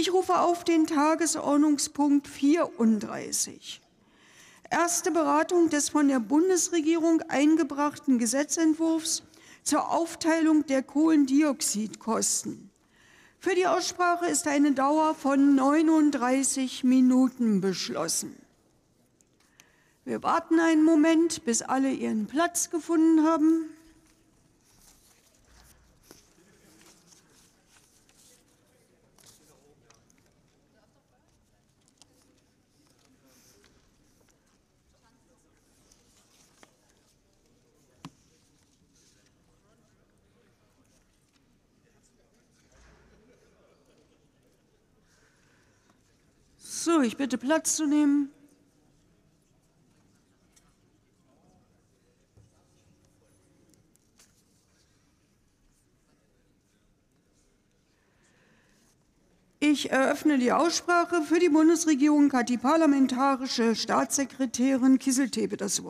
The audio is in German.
Ich rufe auf den Tagesordnungspunkt 34. Erste Beratung des von der Bundesregierung eingebrachten Gesetzentwurfs zur Aufteilung der Kohlendioxidkosten. Für die Aussprache ist eine Dauer von 39 Minuten beschlossen. Wir warten einen Moment, bis alle ihren Platz gefunden haben. So, ich bitte Platz zu nehmen. Ich eröffne die Aussprache. Für die Bundesregierung hat die parlamentarische Staatssekretärin Kisseltepe das Wort.